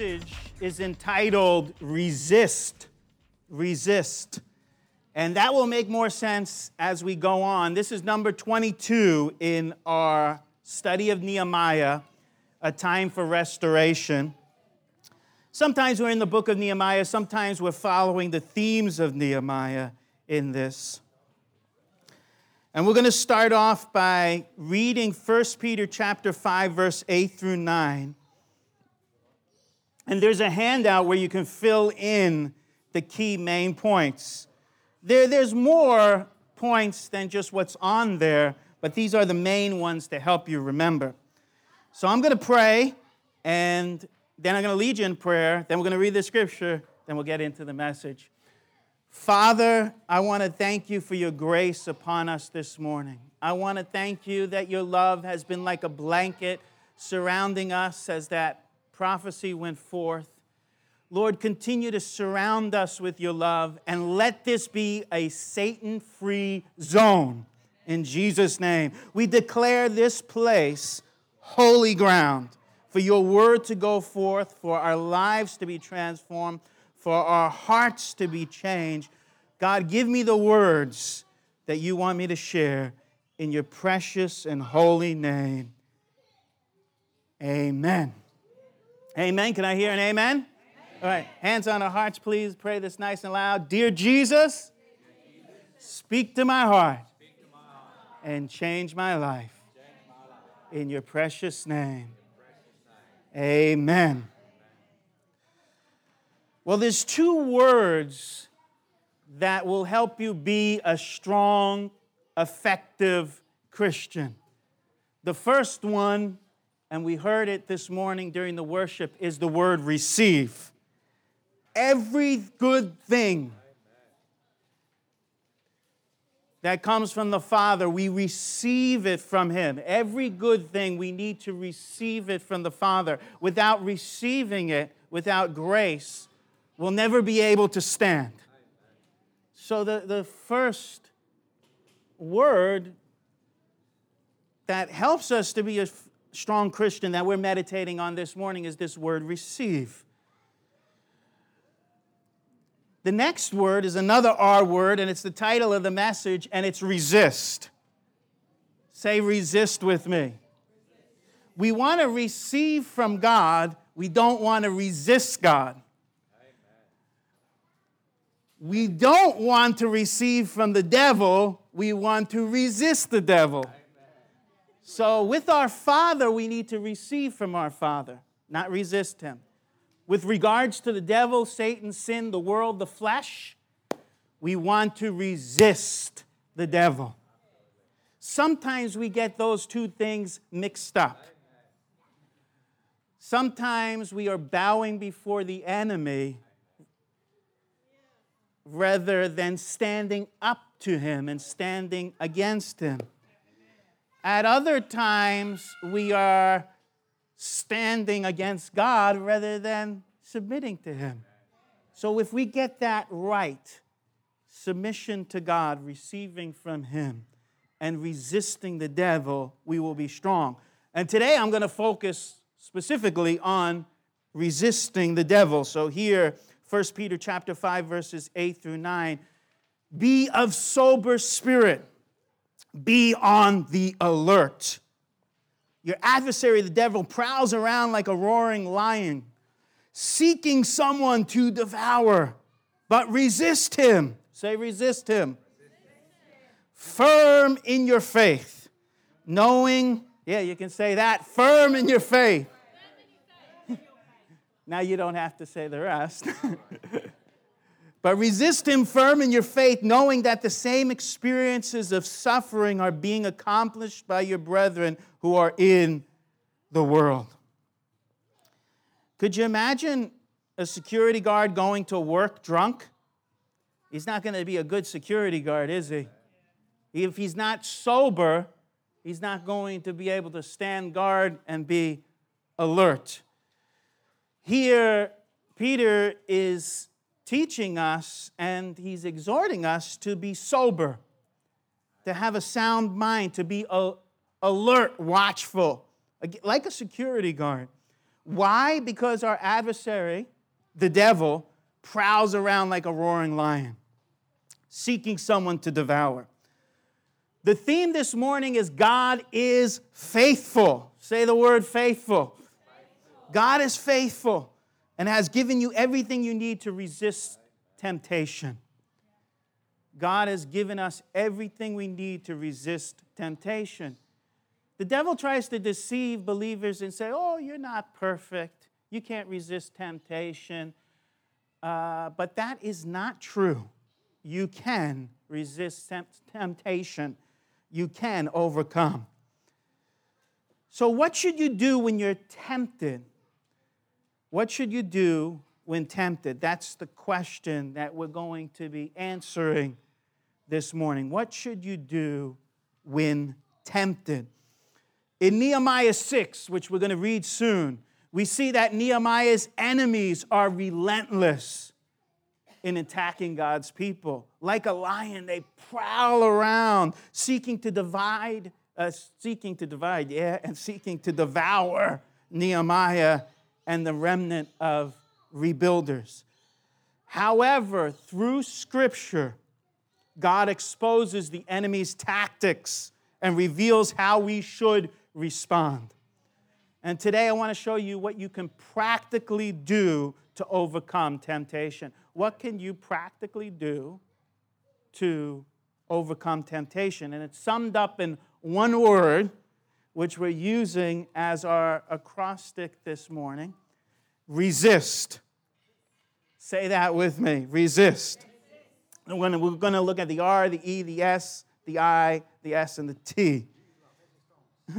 message is entitled Resist. Resist. And that will make more sense as we go on. This is number 22 in our study of Nehemiah, a time for restoration. Sometimes we're in the book of Nehemiah, sometimes we're following the themes of Nehemiah in this. And we're going to start off by reading 1 Peter chapter 5 verse 8 through 9. And there's a handout where you can fill in the key main points. There, there's more points than just what's on there, but these are the main ones to help you remember. So I'm going to pray, and then I'm going to lead you in prayer. Then we're going to read the scripture. Then we'll get into the message. Father, I want to thank you for your grace upon us this morning. I want to thank you that your love has been like a blanket surrounding us as that prophecy went forth. Lord, continue to surround us with your love and let this be a Satan free zone in Jesus' name. We declare this place holy ground for your word to go forth, for our lives to be transformed, for our hearts to be changed. God, give me the words that you want me to share in your precious and holy name. Amen. Amen. Can I hear an amen? amen? All right, hands on our hearts, please. Pray this nice and loud. Dear Jesus, speak to my heart and change my life. In your precious name. Amen. Well, there's two words that will help you be a strong, effective Christian. The first one and we heard it this morning during the worship, is the word receive. Every good thing that comes from the Father, we receive it from Him. Every good thing, we need to receive it from the Father. Without receiving it, without grace, we'll never be able to stand. So, the, the first word that helps us to be a strong Christian that we're meditating on this morning is this word receive. The next word is another R word, and it's the title of the message, and it's resist. Say resist with me. We want to receive from God, we don't want to resist God. We don't want to receive from the devil, we want to resist the devil. So, with our Father, we need to receive from our Father, not resist Him. With regards to the devil, Satan, sin, the world, the flesh, we want to resist the devil. Sometimes we get those two things mixed up. Sometimes we are bowing before the enemy rather than standing up to him and standing against him. At other times, we are standing against God rather than submitting to Him. So, if we get that right, submission to God, receiving from Him, and resisting the devil, we will be strong. And today I'm going to focus specifically on resisting the devil. So here, 1 Peter chapter 5 verses 8 through 9, be of sober spirit be on the alert. Your adversary, the devil, prowls around like a roaring lion, seeking someone to devour, but resist him. Say, resist him. Firm in your faith, knowing, yeah, you can say that, firm in your faith. now you don't have to say the rest. But resist him firm in your faith, knowing that the same experiences of suffering are being accomplished by your brethren who are in the world. Could you imagine a security guard going to work drunk? He's not going to be a good security guard, is he? If he's not sober, he's not going to be able to stand guard and be alert. Here, Peter is teaching us and he's exhorting us to be sober, to have a sound mind, to be alert, watchful, like a security guard. Why? Because our adversary, the devil, prowls around like a roaring lion, seeking someone to devour. The theme this morning is God is faithful. Say the word faithful. faithful. God is faithful and has given you everything you need to resist temptation. God has given us everything we need to resist temptation. The devil tries to deceive believers and say, Oh, you're not perfect. You can't resist temptation. Uh, but that is not true. You can resist temptation, you can overcome. So, what should you do when you're tempted? What should you do when tempted? That's the question that we're going to be answering this morning. What should you do when tempted? In Nehemiah 6, which we're going to read soon, we see that Nehemiah's enemies are relentless in attacking God's people. Like a lion, they prowl around, seeking to divide, uh, seeking to divide, yeah, and seeking to devour Nehemiah and the remnant of rebuilders. However, through Scripture, God exposes the enemy's tactics and reveals how we should respond. And today I want to show you what you can practically do to overcome temptation. What can you practically do to overcome temptation? And it's summed up in one word, which we're using as our acrostic this morning resist. Say that with me resist. And we're going to look at the R, the E, the S, the I, the S, and the T.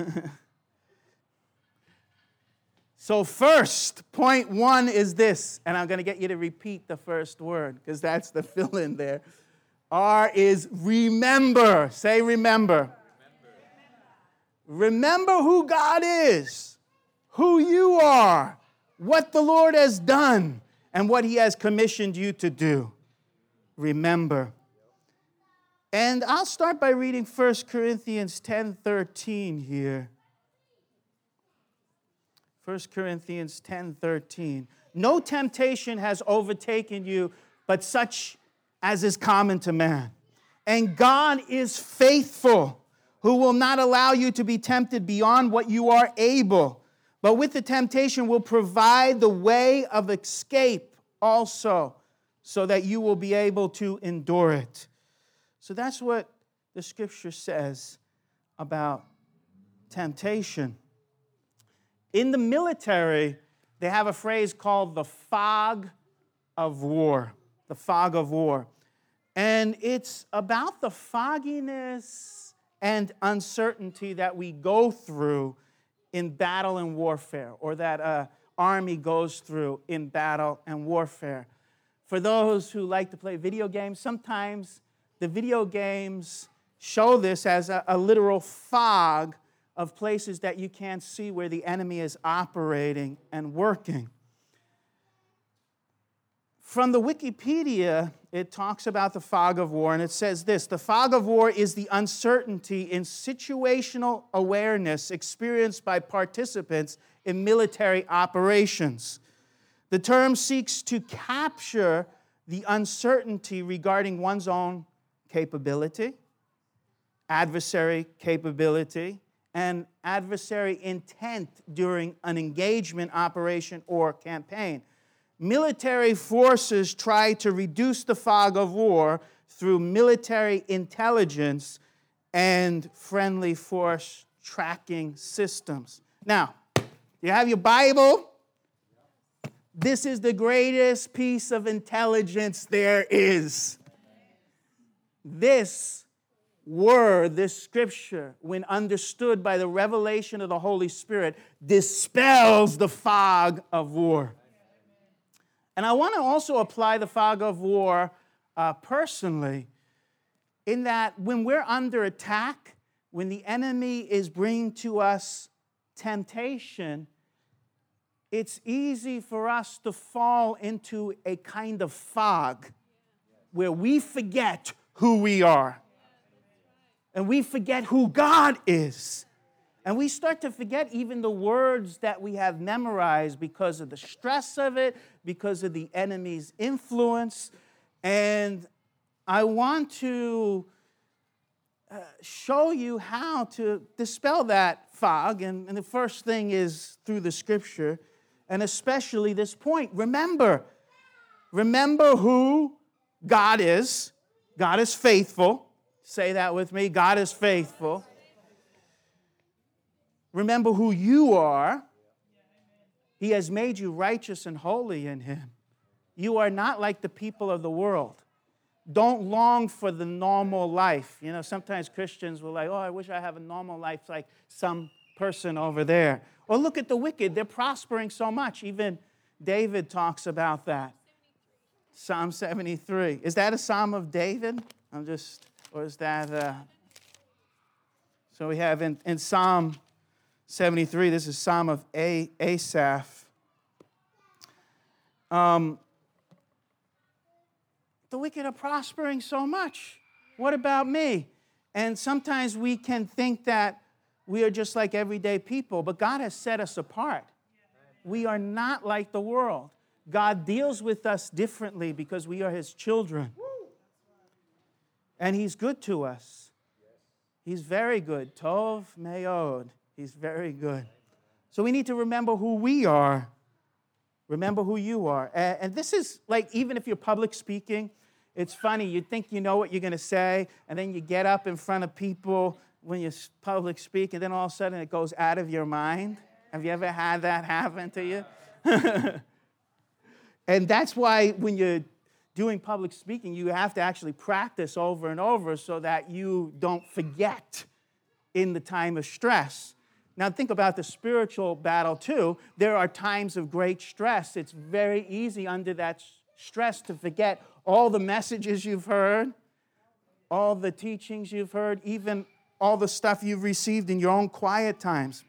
So, first, point one is this, and I'm going to get you to repeat the first word because that's the fill in there. R is remember. Say remember. remember. Remember who God is, who you are, what the Lord has done, and what He has commissioned you to do. Remember. And I'll start by reading 1 Corinthians 10 13 here. 1 Corinthians 10 13. No temptation has overtaken you, but such as is common to man. And God is faithful, who will not allow you to be tempted beyond what you are able, but with the temptation will provide the way of escape also, so that you will be able to endure it. So that's what the scripture says about temptation. In the military, they have a phrase called the fog of war. The fog of war. And it's about the fogginess and uncertainty that we go through in battle and warfare, or that an army goes through in battle and warfare. For those who like to play video games, sometimes the video games show this as a, a literal fog of places that you can't see where the enemy is operating and working. From the Wikipedia, it talks about the fog of war, and it says this The fog of war is the uncertainty in situational awareness experienced by participants in military operations. The term seeks to capture the uncertainty regarding one's own capability, adversary capability, and adversary intent during an engagement operation or campaign. Military forces try to reduce the fog of war through military intelligence and friendly force tracking systems. Now, you have your Bible. This is the greatest piece of intelligence there is. This word, this scripture, when understood by the revelation of the Holy Spirit, dispels the fog of war. And I want to also apply the fog of war uh, personally, in that when we're under attack, when the enemy is bringing to us temptation, it's easy for us to fall into a kind of fog where we forget who we are and we forget who God is. And we start to forget even the words that we have memorized because of the stress of it, because of the enemy's influence. And I want to uh, show you how to dispel that fog. And, and the first thing is through the scripture, and especially this point. Remember, remember who God is. God is faithful. Say that with me God is faithful. Remember who you are. He has made you righteous and holy in Him. You are not like the people of the world. Don't long for the normal life. You know, sometimes Christians will like, oh, I wish I have a normal life like some person over there. Or look at the wicked, they're prospering so much. Even David talks about that. Psalm 73. Is that a psalm of David? I'm just, or is that, uh, so we have in, in Psalm 73. This is Psalm of a- Asaph. Um, the wicked are prospering so much. What about me? And sometimes we can think that we are just like everyday people, but God has set us apart. We are not like the world. God deals with us differently because we are His children. And He's good to us. He's very good. Tov Meod. He's very good. So we need to remember who we are. Remember who you are. And this is like, even if you're public speaking, it's funny. You think you know what you're going to say, and then you get up in front of people when you public speak, and then all of a sudden it goes out of your mind. Have you ever had that happen to you? and that's why when you're doing public speaking, you have to actually practice over and over so that you don't forget in the time of stress. Now, think about the spiritual battle too. There are times of great stress. It's very easy under that stress to forget all the messages you've heard, all the teachings you've heard, even all the stuff you've received in your own quiet times.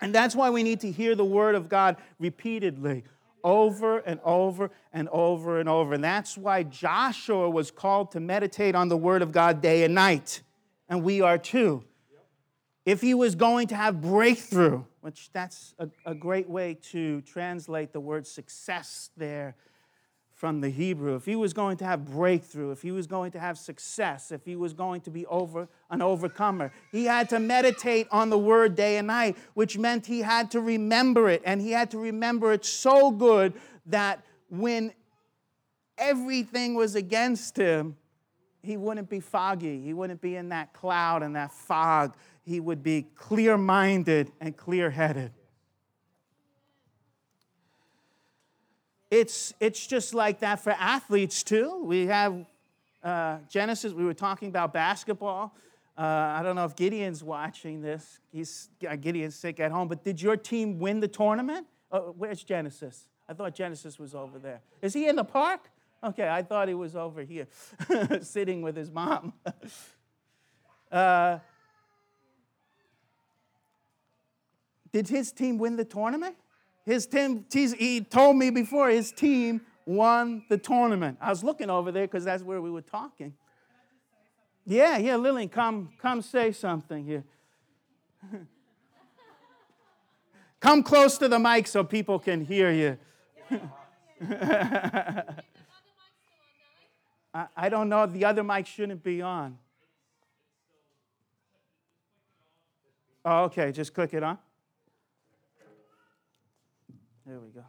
And that's why we need to hear the word of God repeatedly, over and over and over and over. And that's why Joshua was called to meditate on the word of God day and night. And we are too if he was going to have breakthrough, which that's a, a, great way to translate the word success there from the Hebrew. If he was going to have breakthrough, if he was going to have success, if he was going to be over an overcomer, he had to meditate on the word day and night, which meant he had to remember it, and he had to remember it so good that when everything was against him, he wouldn't be foggy. He wouldn't be in that cloud and that fog he would be clear minded and clear headed. It's, it's just like that for athletes, too. We have uh, Genesis, we were talking about basketball. Uh, I don't know if Gideon's watching this. He's, uh, Gideon's sick at home, but did your team win the tournament? Oh, where's Genesis? I thought Genesis was over there. Is he in the park? Okay, I thought he was over here, sitting with his mom. uh, Did his team win the tournament? His team, he told me before his team won the tournament. I was looking over there because that's where we were talking. Yeah, yeah, Lillian, come, come say something here. come close to the mic so people can hear you. I, I don't know. The other mic shouldn't be on. Oh, okay, just click it on. There we go.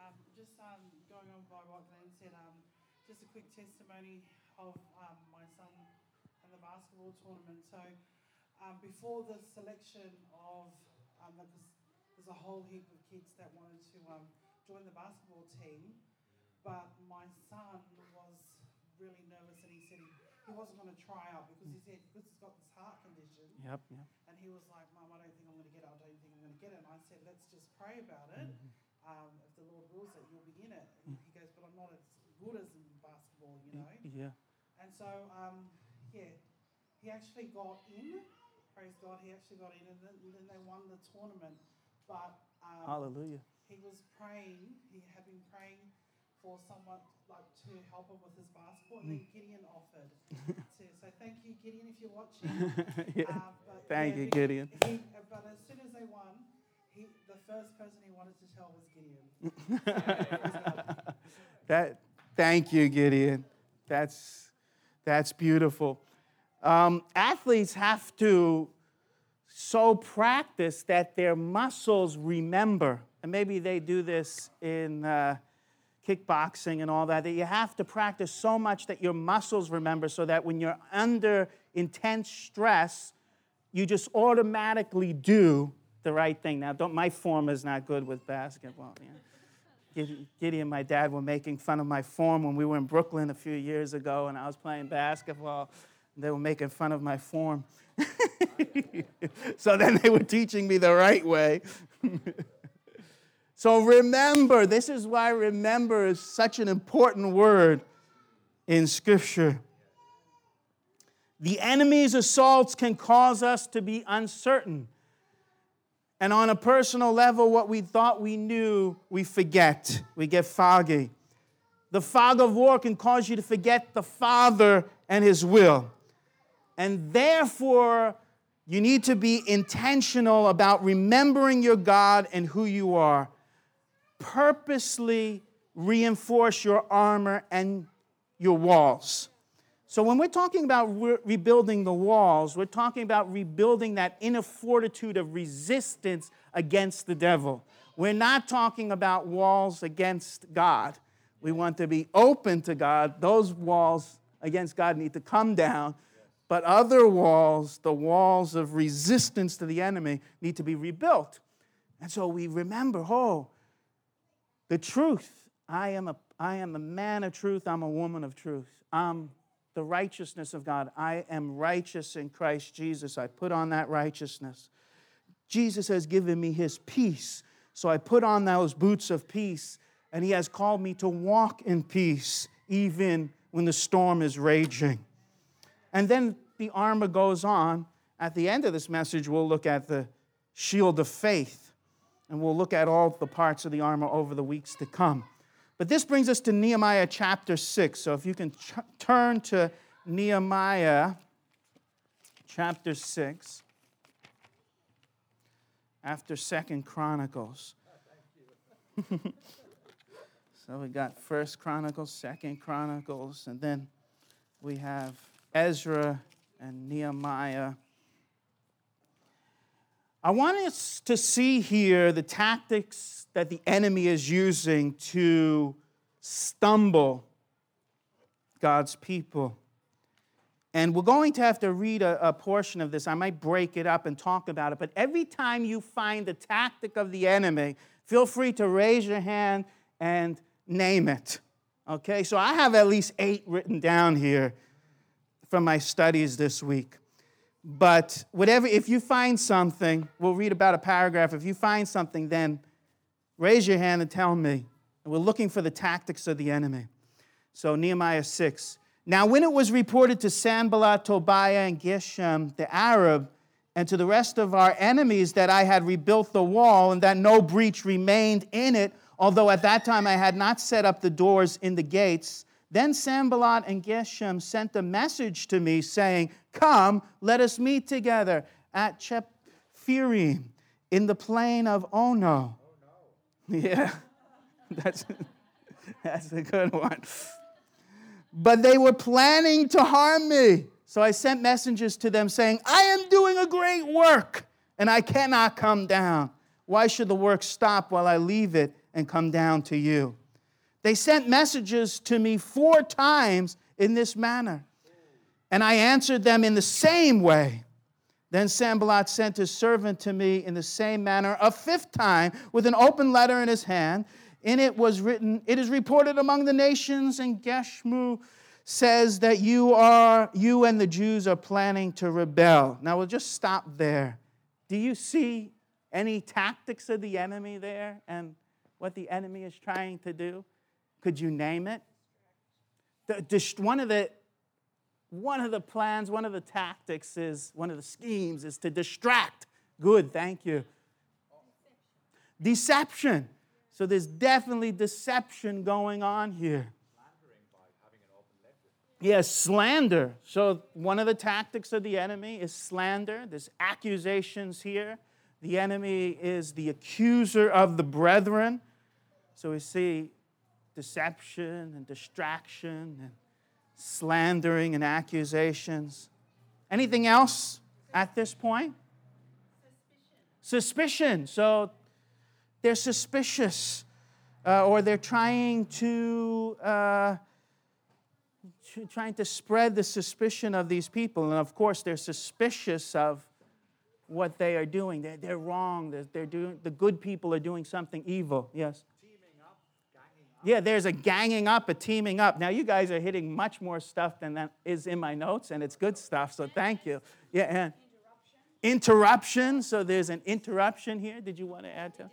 Um, just um, going on by what Glenn said, um, just a quick testimony of um, my son and the basketball tournament. So um, before the selection of, um, there's a whole heap of kids that wanted to join the basketball team, but my son was really nervous he said he, he wasn't going to try out because he said because he's got this heart condition. Yep, yep. And he was like, Mum, I don't think I'm going to get it. I don't think I'm going to get it. And I said, let's just pray about it. Mm-hmm. Um, if the Lord wills it, you'll be in it. And he goes, but I'm not as good as in basketball, you know? Yeah. And so, um, yeah, he actually got in. Praise God, he actually got in. And then, then they won the tournament. But um, Hallelujah. He was praying, he had been praying for someone like to help him with his basketball, and then Gideon offered to. So thank you, Gideon, if you're watching. Yeah. Um, Thank yeah, you, Gideon. He, but as soon as they won, he, the first person he wanted to tell was Gideon. That, thank you, Gideon. That's, that's beautiful. Um, athletes have to so practice that their muscles remember. And maybe they do this in uh, kickboxing and all that, that you have to practice so much that your muscles remember so that when you're under intense stress, you just automatically do the right thing. Now, my form is not good with basketball. Yeah. Giddy- and my dad were making fun of my form when we were in Brooklyn a few years ago and I was playing basketball. They were making fun of my form. so then they were teaching me the right way. so remember, this is why remember is such an important word in Scripture. The enemy's assaults can cause us to be uncertain. And on a personal level, what we thought we knew, we forget. We get foggy. The fog of war can cause you to forget the Father and His will. And therefore, you need to be intentional about remembering your God and who you are. Purposely reinforce your armor and your walls. So, when we're talking about re- rebuilding the walls, we're talking about rebuilding that inner fortitude of resistance against the devil. We're not talking about walls against God. We want to be open to God. Those walls against God need to come down. But other walls, the walls of resistance to the enemy, need to be rebuilt. And so we remember, oh, the truth. I am a, I am a man of truth. I'm a woman of truth. I'm the righteousness of God. I am righteous in Christ Jesus. I put on that righteousness. Jesus has given me his peace. So I put on those boots of peace, and he has called me to walk in peace, even when the storm is raging. And then the armor goes on. At the end of this message, we'll look at the shield of faith, and we'll look at all the parts of the armor over the weeks to come. But this brings us to Nehemiah chapter 6. So if you can ch- turn to Nehemiah chapter 6 after Second Chronicles. so we got First Chronicles, Second Chronicles, and then we have Ezra and Nehemiah. I want us to see here the tactics that the enemy is using to stumble God's people. And we're going to have to read a, a, portion of this. I might break it up and talk about it. But every time you find the tactic of the enemy, feel free to raise your hand and name it. Okay? So I have at least eight written down here from my studies this week. But whatever, if you find something, we'll read about a paragraph. If you find something, then raise your hand and tell me. We're looking for the tactics of the enemy. So, Nehemiah 6. Now, when it was reported to Sanballat, Tobiah, and Geshem, the Arab, and to the rest of our enemies that I had rebuilt the wall and that no breach remained in it, although at that time I had not set up the doors in the gates, then Sanballat and Geshem sent a message to me saying, Come, let us meet together at Chephirim in the plain of Ono. Yeah, that's, that's a good one. But they were planning to harm me. So I sent messengers to them saying, I am doing a great work and I cannot come down. Why should the work stop while I leave it and come down to you? They sent messages to me four times in this manner. And I answered them in the same way. Then Sanballat sent his servant to me in the same manner a fifth time with an open letter in his hand. In it was written, It is reported among the nations, and Gashmu says that you are you and the Jews are planning to rebel. Now we'll just stop there. Do you see any tactics of the enemy there and what the enemy is trying to do? Could you name it? The, one of the one of the plans, one of the tactics is, one of the schemes is to distract. Good, thank you. Deception. So there's definitely deception going on here. Yes, slander. So one of the tactics of the enemy is slander. There's accusations here. The enemy is the accuser of the brethren. So we see deception and distraction and slandering and accusations. Anything else at this point? Suspicion. Suspicion. So they're suspicious uh, or they're trying to. Uh, trying to spread the suspicion of these people. And of course, they're suspicious of what they are doing. They're, they're wrong. They're, they're doing, the good people are doing something evil. Yes? Yeah, there's a ganging up, a teaming up. Now, you guys are hitting much more stuff than that is in my notes, and it's good stuff, so thank you. Yeah, and interruption. interruption. So there's an interruption here. Did you want to add to? Five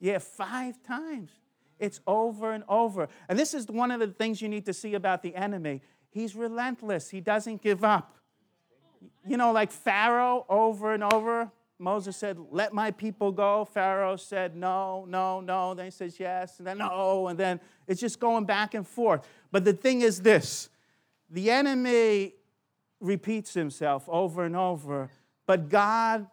yeah, five times. It's over and over. And this is one of the things you need to see about the enemy. He's relentless, he doesn't give up. You know, like Pharaoh over and over. Moses said, Let my people go. Pharaoh said, No, no, no. Then he says, Yes, and then no. And then it's just going back and forth. But the thing is this the enemy repeats himself over and over, but God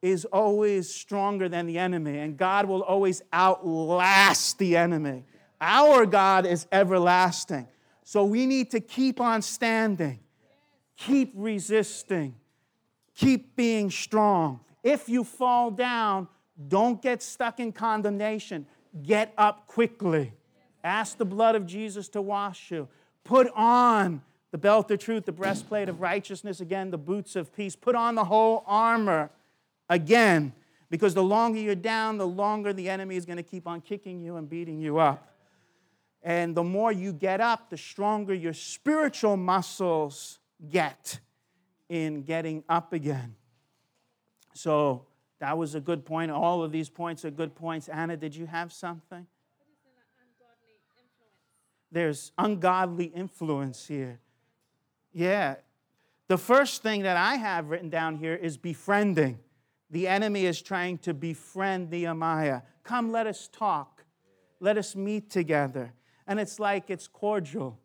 is always stronger than the enemy, and God will always outlast the enemy. Our God is everlasting. So we need to keep on standing, keep resisting, keep being strong. If you fall down, don't get stuck in condemnation. Get up quickly. Ask the blood of Jesus to wash you. Put on the belt of truth, the breastplate of righteousness, again, the boots of peace. Put on the whole armor again, because the longer you're down, the longer the enemy is going to keep on kicking you and beating you up. And the more you get up, the stronger your spiritual muscles get in getting up again. So that was a good point. All of these points are good points. Anna, did you have something? There's ungodly influence here. Yeah. The first thing that I have written down here is befriending. The enemy is trying to befriend Nehemiah. Come, let us talk. Let us meet together. And it's like it's cordial.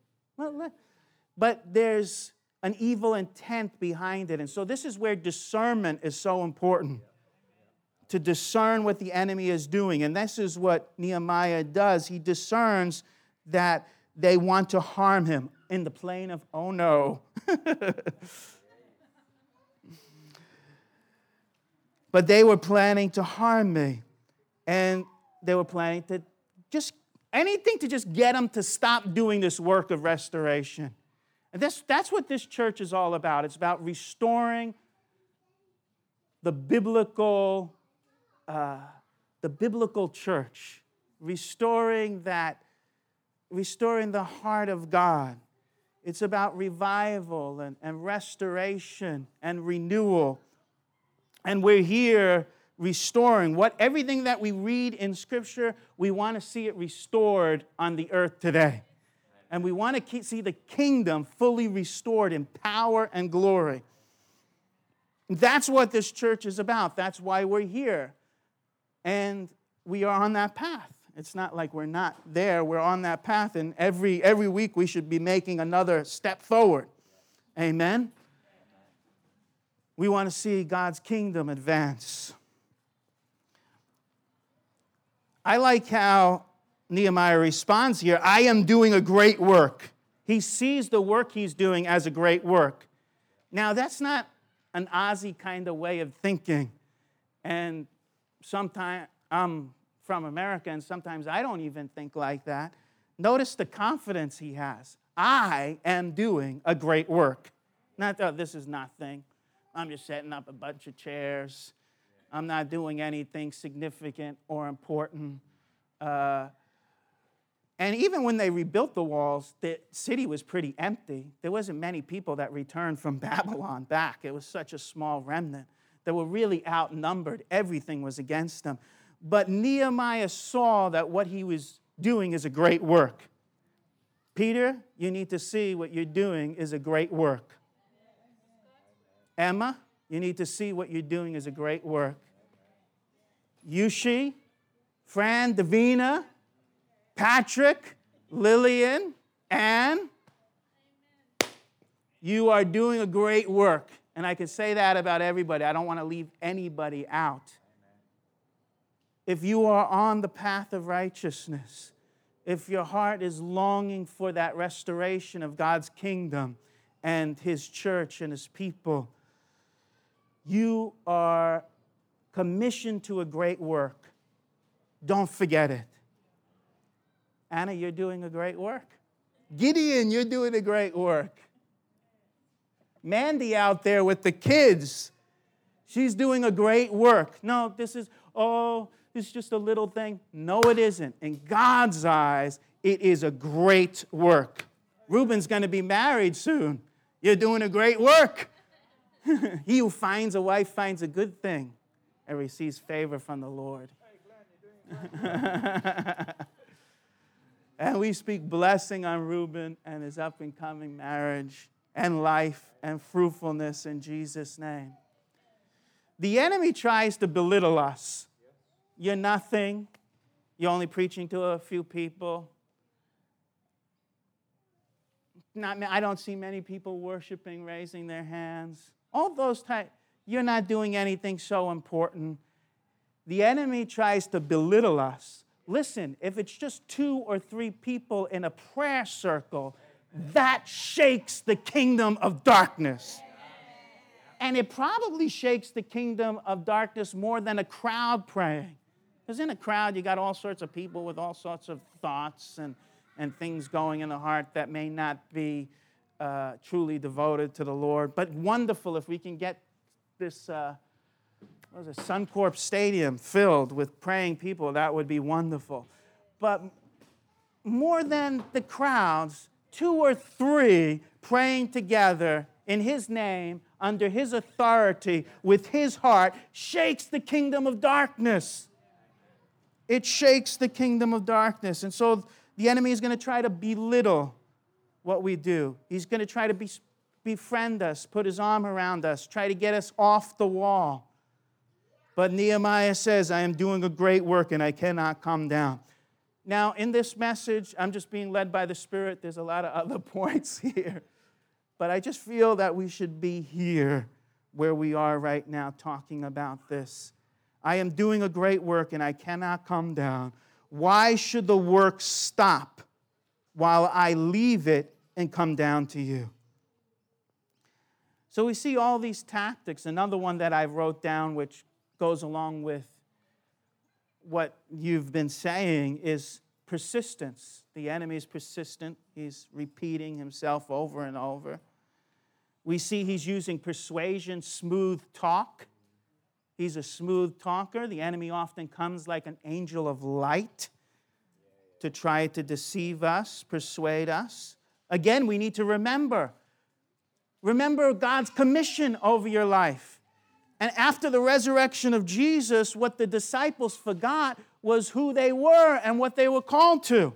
But there's an evil intent behind it. And so this is where discernment is so important to discern what the enemy is doing. And this is what Nehemiah does. He discerns that they want to harm him in the plain of, oh no. But they were planning to harm me. And they were planning to just anything to just get them to stop doing this work of restoration. And that's, that's what this church is all about. It's about restoring the biblical, uh, the biblical church, restoring that, restoring the heart of God. It's about revival and, and restoration and renewal. And we're here restoring what everything that we read in Scripture, we want to see it restored on the earth today. And we want to see the kingdom fully restored in power and glory. That's what this church is about. That's why we're here. And we are on that path. It's not like we're not there. We're on that path. And every, every week we should be making another step forward. Amen. We want to see God's kingdom advance. I like how Nehemiah responds here I am doing a great work. He sees the work he's doing as a great work. Now, that's not an Aussie kind of way of thinking. And sometimes I'm from America, and sometimes I don't even think like that. Notice the confidence he has. I am doing a great work. Not that this is nothing. I'm just setting up a bunch of chairs. I'm not doing anything significant or important. Uh, and even when they rebuilt the walls, the city was pretty empty. There wasn't many people that returned from Babylon back. It was such a small remnant. They were really outnumbered. Everything was against them. But Nehemiah saw that what he was doing is a great work. Peter, you need to see what you're doing is a great work. Emma, you need to see what you're doing is a great work. Yushi, Fran, Davina, Patrick, Lillian, Anne. You are doing a great work. And I can say that about everybody. I don't want to leave anybody out. If you are on the path of righteousness, if your heart is longing for that restoration of God's kingdom and His church and His people, you are commissioned to a great work. Don't forget it. Anna, you're doing a great work. Gideon, you're doing a great work. Mandy out there with the kids, she's doing a great work. No, this is, oh, this is just a little thing. No, it isn't. In God's eyes, it is a great work. Reuben's going to be married soon. You're doing a great work. he who finds a wife finds a good thing and receives favor from the Lord. and we speak blessing on Reuben and his up and coming marriage and life and fruitfulness in Jesus' name. The enemy tries to belittle us. You're nothing. You're only preaching to a few people. Not, I don't see many people worshiping, raising their hands. All those type. You're not doing anything so important. The enemy tries to belittle us. Listen, if it's just two or three people in a prayer circle, that shakes the kingdom of darkness. And it probably shakes the kingdom of darkness more than a crowd praying. Because in a crowd, you got all sorts of people with all sorts of thoughts and, and things going in the heart that may not be uh, truly devoted to the Lord. But wonderful if we can get this, uh, was it, Suncorp Stadium filled with praying people, that would be wonderful. But more than the crowds, two or three praying together in His name, under His authority, with His heart, shakes the kingdom of darkness. It shakes the kingdom of darkness. And so the enemy is going to try to belittle what we do. He's going to try to be, befriend us, put his arm around us, try to get us off the wall. But Nehemiah says, I am doing a great work and I cannot come down. Now, in this message, I'm just being led by the Spirit. There's a lot of other points here. But I just feel that we should be here where we are right now talking about this. I am doing a great work and I cannot come down. Why should the work stop while I leave it and come down to you? So we see all these tactics. Another one that I wrote down, which goes along with what you've been saying is persistence. The enemy is persistent, he's repeating himself over and over. We see he's using persuasion, smooth talk. He's a smooth talker. The enemy often comes like an angel of light to try to deceive us, persuade us. Again, we need to remember remember God's commission over your life. And after the resurrection of Jesus, what the disciples forgot was who they were and what they were called to.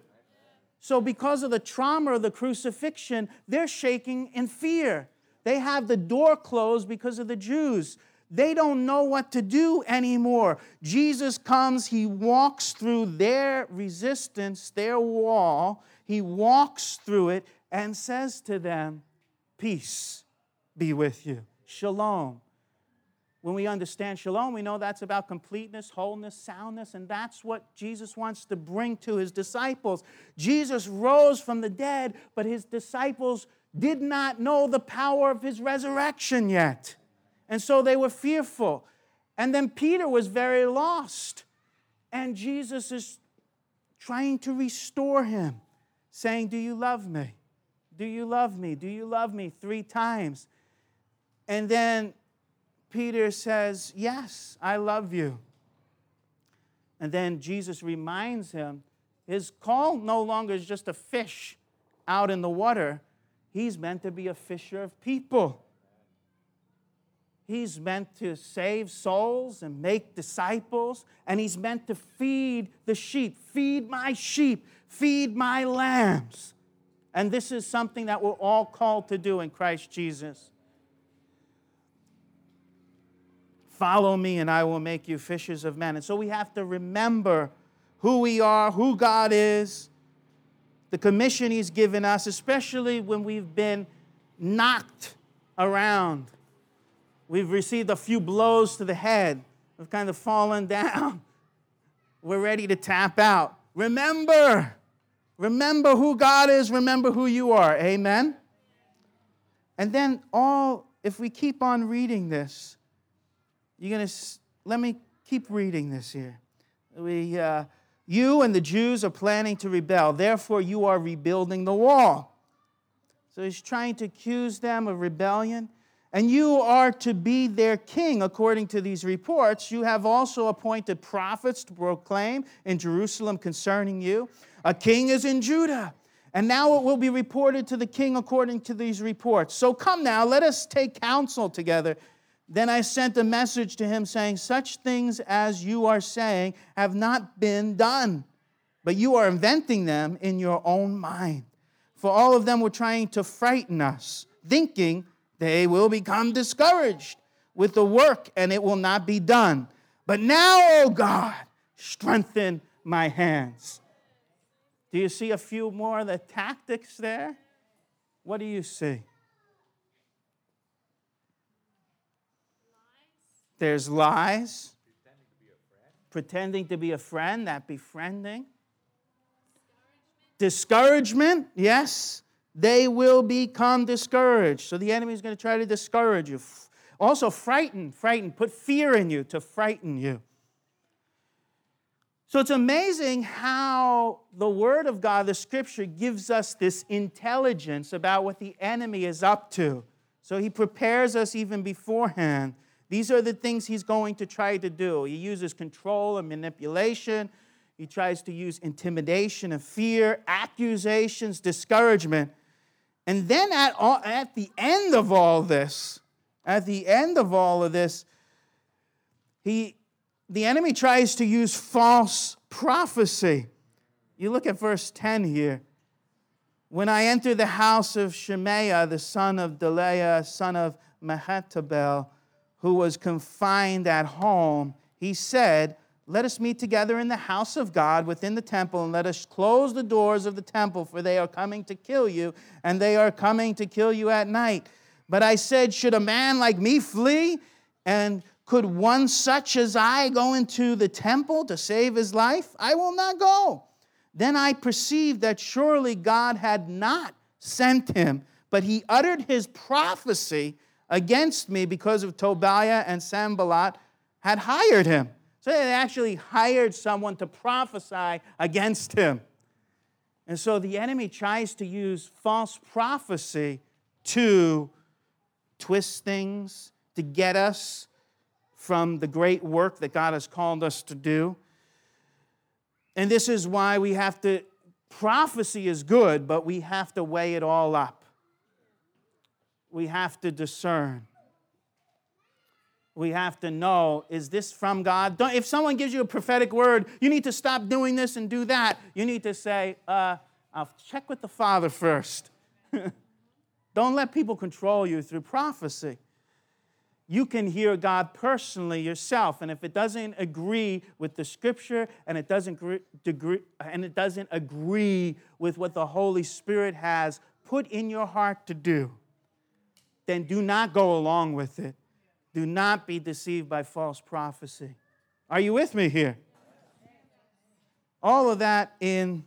So, because of the trauma of the crucifixion, they're shaking in fear. They have the door closed because of the Jews. They don't know what to do anymore. Jesus comes, he walks through their resistance, their wall. He walks through it and says to them, Peace be with you. Shalom. When we understand shalom, we know that's about completeness, wholeness, soundness, and that's what Jesus wants to bring to his disciples. Jesus rose from the dead, but his disciples did not know the power of his resurrection yet. And so they were fearful. And then Peter was very lost. And Jesus is trying to restore him, saying, Do you love me? Do you love me? Do you love me? Three times. And then Peter says, Yes, I love you. And then Jesus reminds him his call no longer is just a fish out in the water, he's meant to be a fisher of people. He's meant to save souls and make disciples, and he's meant to feed the sheep. Feed my sheep, feed my lambs. And this is something that we're all called to do in Christ Jesus. Follow me, and I will make you fishers of men. And so we have to remember who we are, who God is, the commission He's given us, especially when we've been knocked around. We've received a few blows to the head, we've kind of fallen down. We're ready to tap out. Remember, remember who God is, remember who you are. Amen? And then, all, if we keep on reading this, you're going to, let me keep reading this here. We, uh, you and the Jews are planning to rebel, therefore, you are rebuilding the wall. So he's trying to accuse them of rebellion. And you are to be their king, according to these reports. You have also appointed prophets to proclaim in Jerusalem concerning you. A king is in Judah. And now it will be reported to the king according to these reports. So come now, let us take counsel together. Then I sent a message to him saying, Such things as you are saying have not been done, but you are inventing them in your own mind. For all of them were trying to frighten us, thinking they will become discouraged with the work and it will not be done. But now, O oh God, strengthen my hands. Do you see a few more of the tactics there? What do you see? There's lies, pretending to be a friend, that befriending. Discouragement, yes, they will become discouraged. So the enemy is going to try to discourage you. Also, frighten, frighten, put fear in you to frighten you. So it's amazing how the Word of God, the Scripture, gives us this intelligence about what the enemy is up to. So he prepares us even beforehand. These are the things he's going to try to do. He uses control and manipulation. He tries to use intimidation and fear, accusations, discouragement. And then at, all, at the end of all this, at the end of all of this, he, the enemy tries to use false prophecy. You look at verse 10 here. When I entered the house of Shemaiah, the son of Delaiah, son of Mehetabel, who was confined at home, he said, Let us meet together in the house of God within the temple, and let us close the doors of the temple, for they are coming to kill you, and they are coming to kill you at night. But I said, Should a man like me flee? And could one such as I go into the temple to save his life? I will not go. Then I perceived that surely God had not sent him, but he uttered his prophecy against me because of Tobiah and Sanballat had hired him. So they actually hired someone to prophesy against him. And so the enemy tries to use false prophecy to twist things, to get us from the great work that God has called us to do. And this is why we have to, prophecy is good, but we have to weigh it all up we have to discern. We have to know is this from God? Don't, if someone gives you a prophetic word, you need to stop doing this and do that. You need to say, uh, I'll check with the Father first. Don't let people control you through prophecy. You can hear God personally yourself, and if it doesn't agree with the Scripture and it doesn't agree, and it doesn't agree with what the Holy Spirit has put in your heart to do, then do not go along with it. Do not be deceived by false prophecy. Are you with me here? All of that in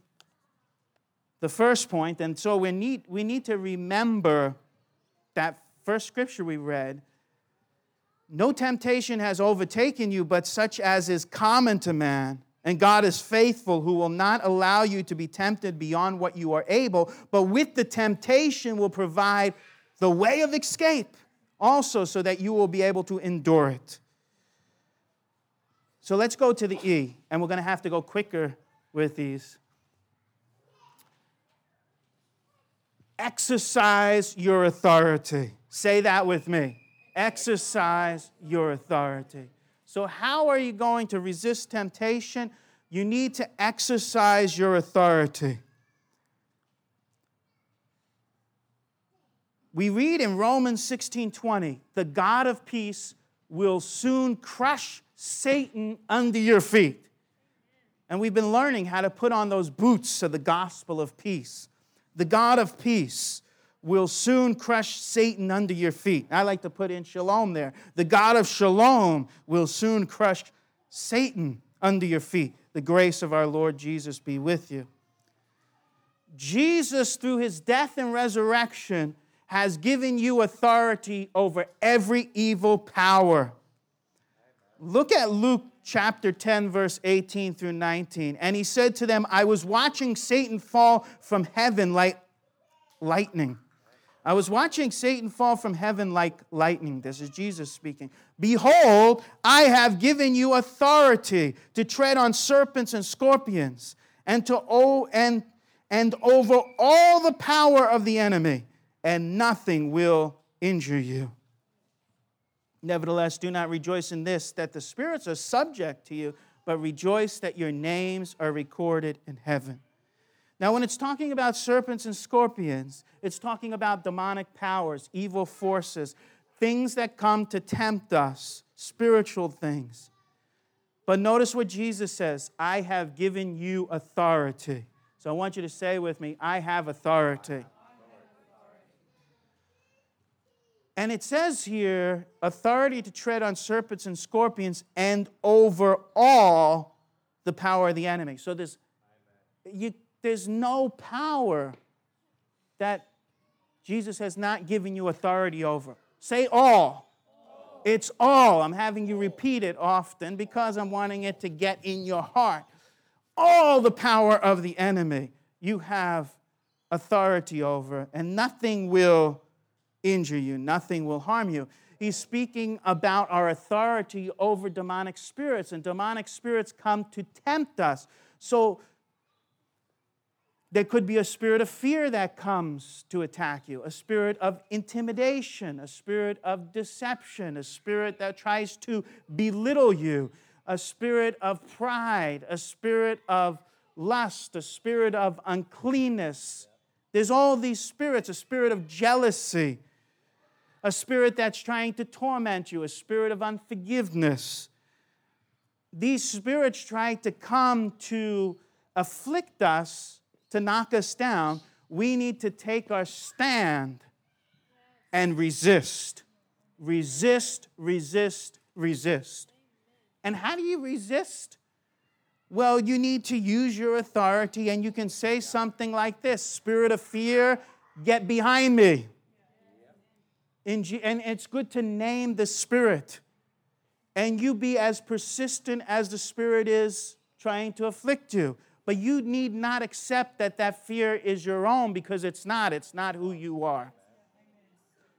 the first point, and so we need, we need to remember that first scripture we read. No temptation has overtaken you, but such as is common to man. And God is faithful, who will not allow you to be tempted beyond what you are able, but with the temptation will provide the way of escape also so that you will be able to endure it. So let's go to the E, and we're going to have to go quicker with these. Exercise your authority. Say that with me. Exercise your authority. So, how are you going to resist temptation? You need to exercise your authority. We read in Romans 16:20, "The God of peace will soon crush Satan under your feet." And we've been learning how to put on those boots of the gospel of peace. The God of peace will soon crush Satan under your feet. I like to put in shalom there. The God of shalom will soon crush Satan under your feet. The grace of our Lord Jesus be with you. Jesus, through his death and resurrection, has given you authority over every evil power. Look at Luke chapter 10, verse 18 through 19. And he said to them, I was watching Satan fall from heaven like lightning. I was watching Satan fall from heaven like lightning. This is Jesus speaking. Behold, I have given you authority to tread on serpents and scorpions and to oh, and, and over all the power of the enemy, and nothing will injure you. Nevertheless, do not rejoice in this, that the spirits are subject to you, but rejoice that your names are recorded in heaven. Now, when it's talking about serpents and scorpions, it's talking about demonic powers, evil forces, things that come to tempt us, spiritual things. But notice what Jesus says I have given you authority. So I want you to say with me, I have authority. And it says here authority to tread on serpents and scorpions and over all the power of the enemy. So there's, you, there's no power that Jesus has not given you authority over. Say all. It's all. I'm having you repeat it often because I'm wanting it to get in your heart. All the power of the enemy you have authority over, and nothing will injure you, nothing will harm you. He's speaking about our authority over demonic spirits, and demonic spirits come to tempt us. So there could be a spirit of fear that comes to attack you, a spirit of intimidation, a spirit of deception, a spirit that tries to belittle you, a spirit of pride, a spirit of lust, a spirit of uncleanness. There's all these spirits, a spirit of jealousy, a spirit that's trying to torment you, a spirit of unforgiveness. These spirits try to come to afflict us, to knock us down. We need to take our stand and resist. Resist, resist, resist. And how do you resist? Well, you need to use your authority, and you can say something like this Spirit of fear, get behind me. And it's good to name the Spirit. And you be as persistent as the Spirit is trying to afflict you. But you need not accept that that fear is your own because it's not. It's not who you are.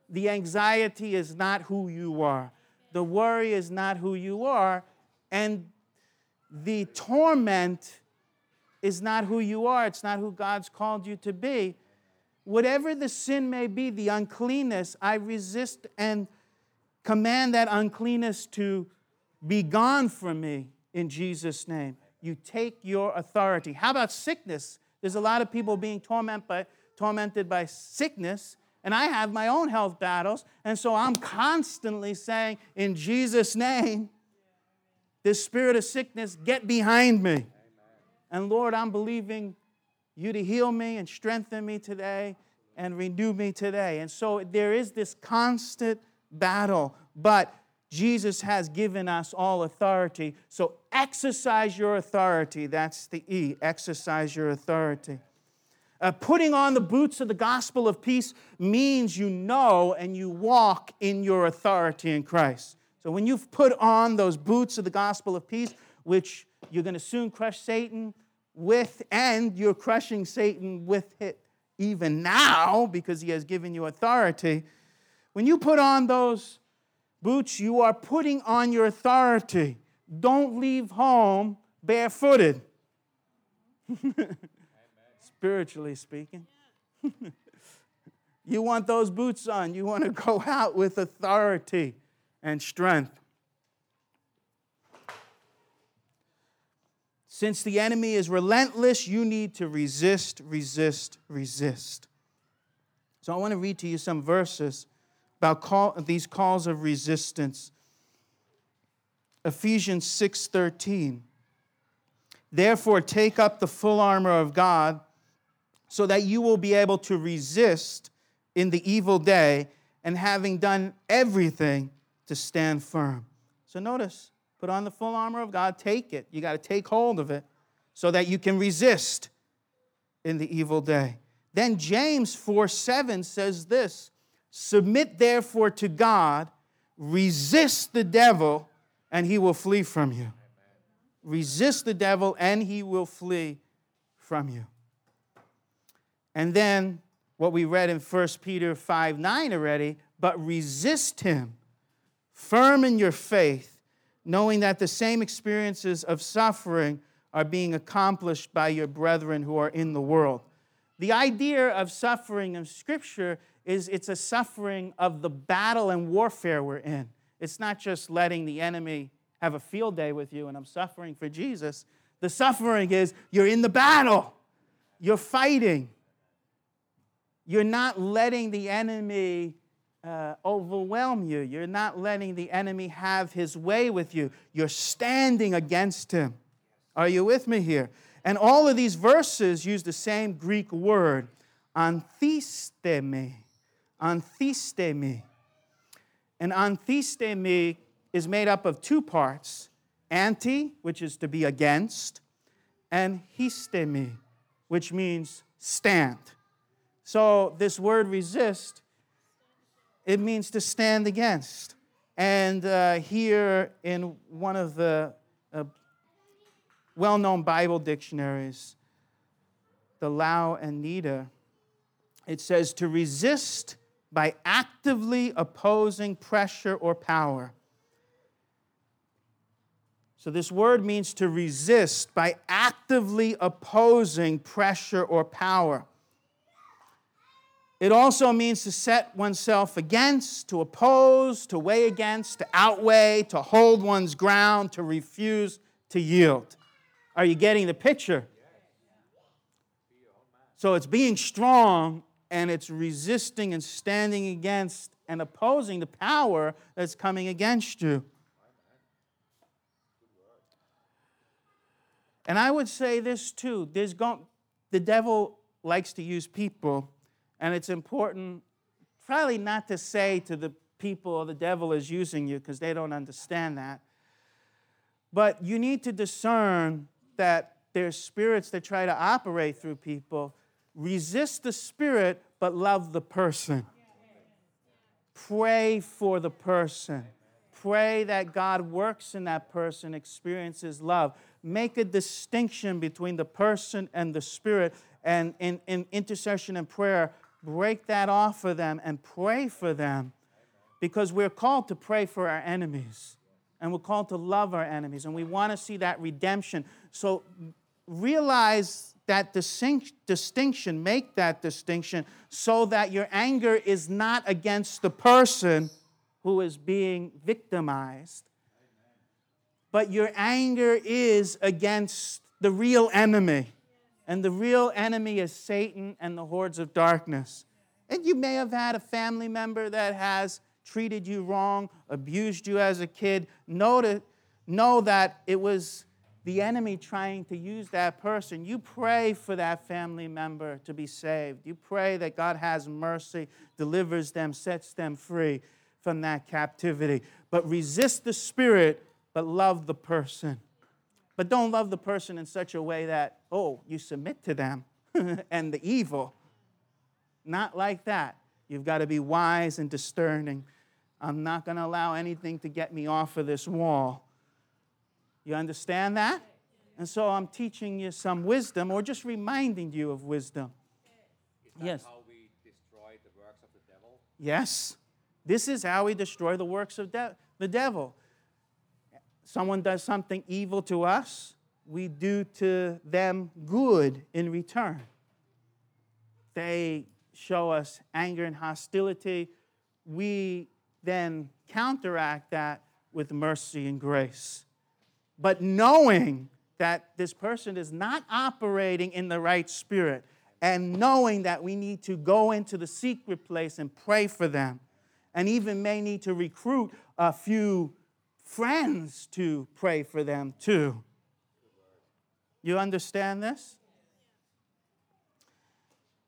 The anxiety is not who you are. The worry is not who you are. And the torment is not who you are. It's not who God's called you to be whatever the sin may be, the uncleanness, I resist and command that uncleanness to be gone from me in Jesus' name. You take your authority. How about sickness? There's a lot of people being torment by, tormented by sickness, and I have my own health battles, and so I'm constantly saying, in Jesus' name, this spirit of sickness, get behind me. And Lord, I'm believing you to heal me and strengthen me today and renew me today. And so there is this constant battle, but Jesus has given us all authority. So exercise your authority. That's the E. Exercise your authority. Uh, putting on the boots of the gospel of peace means you know and you walk in your authority in Christ. So when you've put on those boots of the gospel of peace, which you're going to soon crush Satan, with, and you're crushing Satan with it even now because he has given you authority. When you put on those boots, you are putting on your authority. Don't leave home barefooted, spiritually speaking. you want those boots on, you want to go out with authority and strength. Since the enemy is relentless, you need to resist, resist, resist. So I want to read to you some verses about call, these calls of resistance. Ephesians 6:13. Therefore, take up the full armor of God so that you will be able to resist in the evil day and having done everything to stand firm. So notice, put on the full armor of God, take it. You got to take hold of it so that you can resist in the evil day. Then James 4 7 says this Submit therefore to God, resist the devil, and he will flee from you. Resist the devil, and he will flee from you. And then what we read in 1 Peter 5 9 already, but resist him, firm in your faith, knowing that the same experiences of suffering are being accomplished by your brethren who are in the world. The idea of suffering in Scripture is it's a suffering of the battle and warfare we're in. It's not just letting the enemy have a field day with you and I'm suffering for Jesus. The suffering is you're in the battle, you're fighting. You're not letting the enemy uh, overwhelm you. You're not letting the enemy have his way with you. You're standing against him. Are you with me here? And all of these verses use the same Greek word, anthistemi. Anthistemi. And anthistemi is made up of two parts anti, which is to be against, and histemi, which means stand. So this word resist, it means to stand against. And uh, here in one of the uh, well known Bible dictionaries, the Louw and Nida, it says to resist by actively opposing pressure or power. So, this word means to resist by actively opposing pressure or power. It also means to set oneself against, to oppose, to weigh against, to outweigh, to hold one's ground, to refuse to yield. Are you getting the picture? So it's being strong and it's resisting and standing against and opposing the power that's coming against you. And I would say this too. There's the devil likes to use people and it's important, probably not to say to the people oh, the devil is using you because they don't understand that. But you need to discern that there's spirits that try to operate through people. Resist the spirit, but love the person. Pray for the person. Pray that God works in that person, experiences love. Make a distinction between the person and the spirit. And in, in intercession and prayer, break that off for them and pray for them because we're called to pray for our enemies and we're called to love our enemies and we want to see that redemption. So realize that distinct, distinction, make that distinction so that your anger is not against the person who is being victimized, but your anger is against the real enemy and the real enemy is Satan and the hordes of darkness. And you may have had a family member that has treated you wrong, abused you as a kid. Know, to, know that it was the enemy trying to use that person. You pray for that family member to be saved. You pray that God has mercy, delivers them, sets them free from that captivity. But resist the spirit, but love the person. But don't love the person in such a way that, oh, you submit to them and the evil. Not like that. You've got to be wise and discerning. I'm not going to allow anything to get me off of this wall. You understand that? And so I'm teaching you some wisdom or just reminding you of wisdom. yes. how we destroy the works of the devil? Yes. This is how we destroy the works of de- the devil someone does something evil to us, we do to them good in return. They show us anger and hostility. We then counteract that with mercy and grace. But knowing that this person is not operating in the right spirit, and knowing that we need to go into the secret place and pray for them, and even may need to recruit a few friends to pray for them too. You understand this?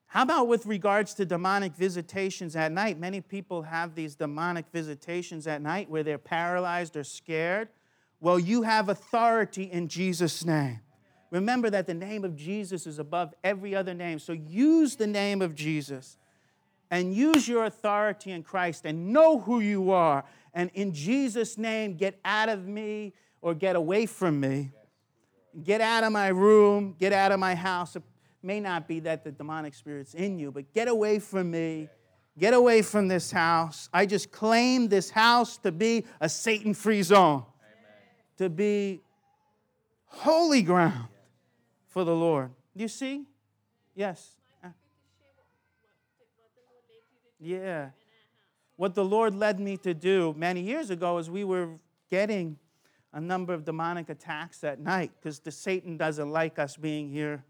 How about with regards to demonic visitations at night? Many people have these demonic visitations at night where they're paralyzed or scared. Well, you have authority in Jesus' name. Remember that the name of Jesus is above every other name. So use the name of Jesus and use your authority in Christ and know who you are. And in Jesus' name, get out of me or get away from me. Get out of my room, get out of my house It may not be that the demonic spirit's in you, but get away from me. Get away from this house. I just claim this house to be a Satan free zone, Amen. to be holy ground for the Lord. Do you see? Yes. Uh, yeah. What the Lord led me to do many years ago is we were getting a number of demonic attacks at night because the Satan doesn't like us being here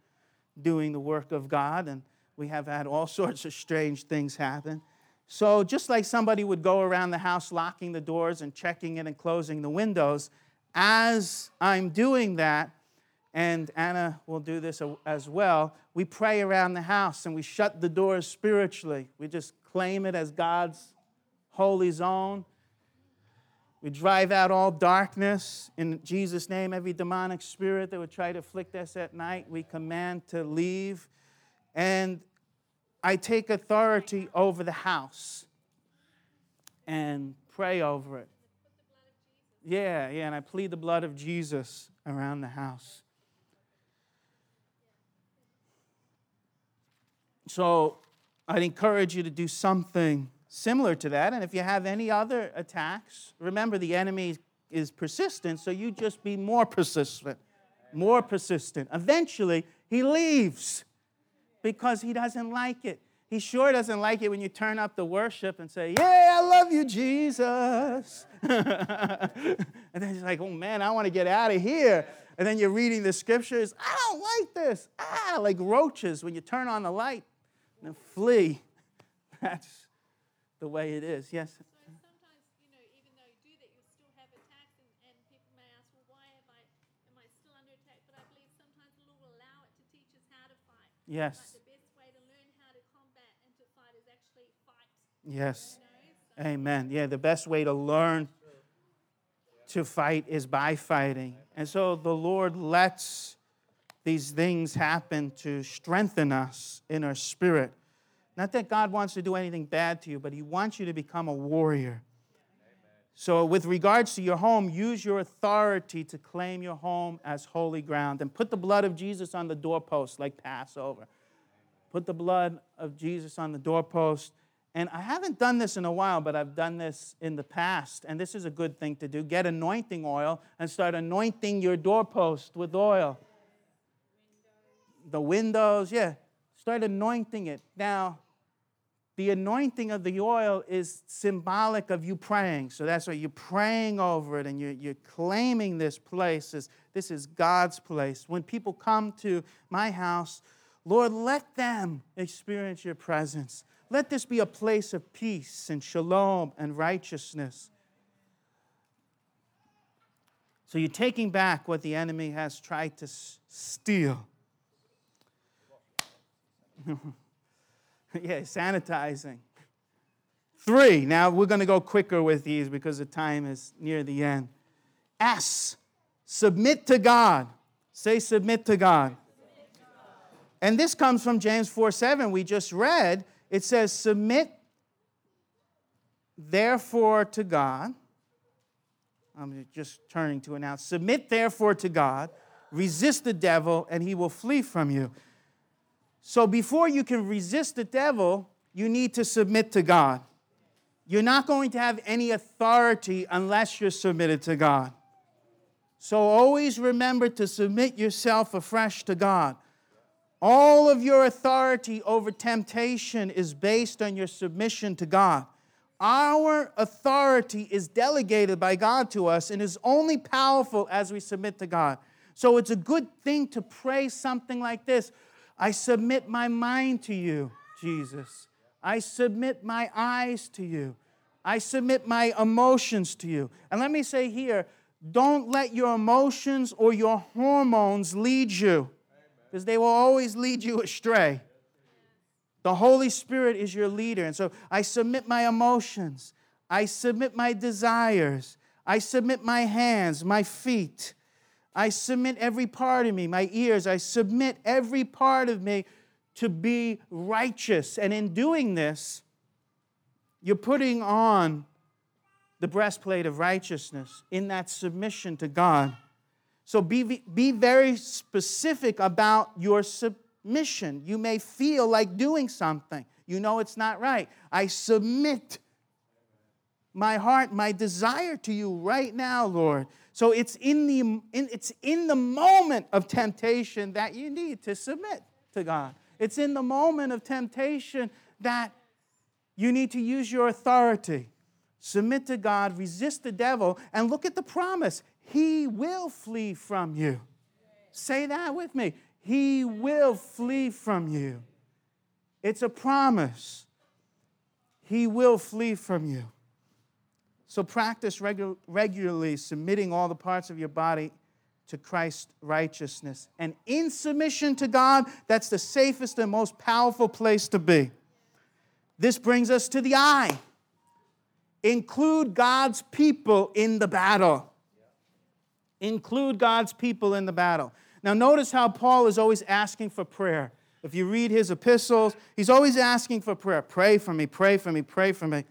doing the work of God, and we have had all sorts of strange things happen. So, just like somebody would go around the house locking the doors and checking it and closing the windows, as I'm doing that, and Anna will do this as well, we pray around the house and we shut the doors spiritually. We just claim it as God's holy zone. We drive out all darkness in Jesus' name. Every demonic spirit that would try to afflict us at night, we command to leave. And I take authority over the house and pray over it. Yeah, yeah, and I plead the blood of Jesus around the house. So I'd encourage you to do something similar to that. And if you have any other attacks, remember the enemy is persistent, so you just be more persistent, more persistent. Eventually, he leaves because he doesn't like it. He sure doesn't like it when you turn up the worship and say, Yeah, I love you, Jesus. and then he's like, Oh man, I want to get out of here. And then you're reading the scriptures. I don't like this. Ah, like roaches when you turn on the light and flee. That's the way it is. Yes? So sometimes, you know, even though you do that, you'll still have attacks, and, and people may ask, well, why am I, am I still under attack? But I believe sometimes the Lord will allow it to teach us how to fight. Yes. Like the best way to learn how to combat and to fight is actually fight. Yes. You know? so Amen. Yeah, the best way to learn to fight is by fighting. And so the Lord lets these things happen to strengthen us in our spirit. Not that God wants to do anything bad to you, but He wants you to become a warrior. So, with regards to your home, use your authority to claim your home as holy ground and put the blood of Jesus on the doorpost like Passover. Put the blood of Jesus on the doorpost. And I haven't done this in a while, but I've done this in the past. And this is a good thing to do. Get anointing oil and start anointing your doorpost with oil. The windows, yeah. Start anointing it. Now, the anointing of the oil is symbolic of you praying. So that's why you're praying over it and you're, you're claiming this place as this is God's place. When people come to my house, Lord, let them experience your presence. Let this be a place of peace and shalom and righteousness. So you're taking back what the enemy has tried to steal. yeah, sanitizing. Three, now we're going to go quicker with these because the time is near the end. S, submit to God. Say, submit to God. And this comes from James 4 7, we just read. It says, Submit therefore to God. I'm just turning to announce. Submit therefore to God, resist the devil, and he will flee from you. So before you can resist the devil, you need to submit to God. You're not going to have any authority unless you're submitted to God. So always remember to submit yourself afresh to God. All of your authority over temptation is based on your submission to God. Our authority is delegated by God to us and is only powerful as we submit to God. So it's a good thing to pray something like this I submit my mind to you, Jesus. I submit my eyes to you. I submit my emotions to you. And let me say here Don't let your emotions or your hormones lead you, because they will always lead you astray. The Holy Spirit is your leader. And so I submit my emotions, I submit my desires, I submit my hands, my feet. I submit every part of me, my ears, I submit every part of me to be righteous. And in doing this, you're putting on the breastplate of righteousness in that submission to God. So be, be very specific about your submission. You may feel like doing something, you know it's not right. I submit my heart, my desire to you right now, Lord. So it's in the in, it's in the moment of temptation that you need to submit to God. It's in the moment of temptation that you need to use your authority. Submit to God, resist the devil, and look at the promise. He will flee from you. Say that with me. He will flee from you. It's a promise. He will flee from you. So practice regu- regularly submitting all the parts of your body to Christ's righteousness. And in submission to God, that's the safest and most powerful place to be. This brings us to the I. Include God's people in the battle. Include God's people in the battle. Now, notice how Paul is always asking for prayer. If you read his epistles, he's always asking for prayer. Pray for me, pray for me, pray for me.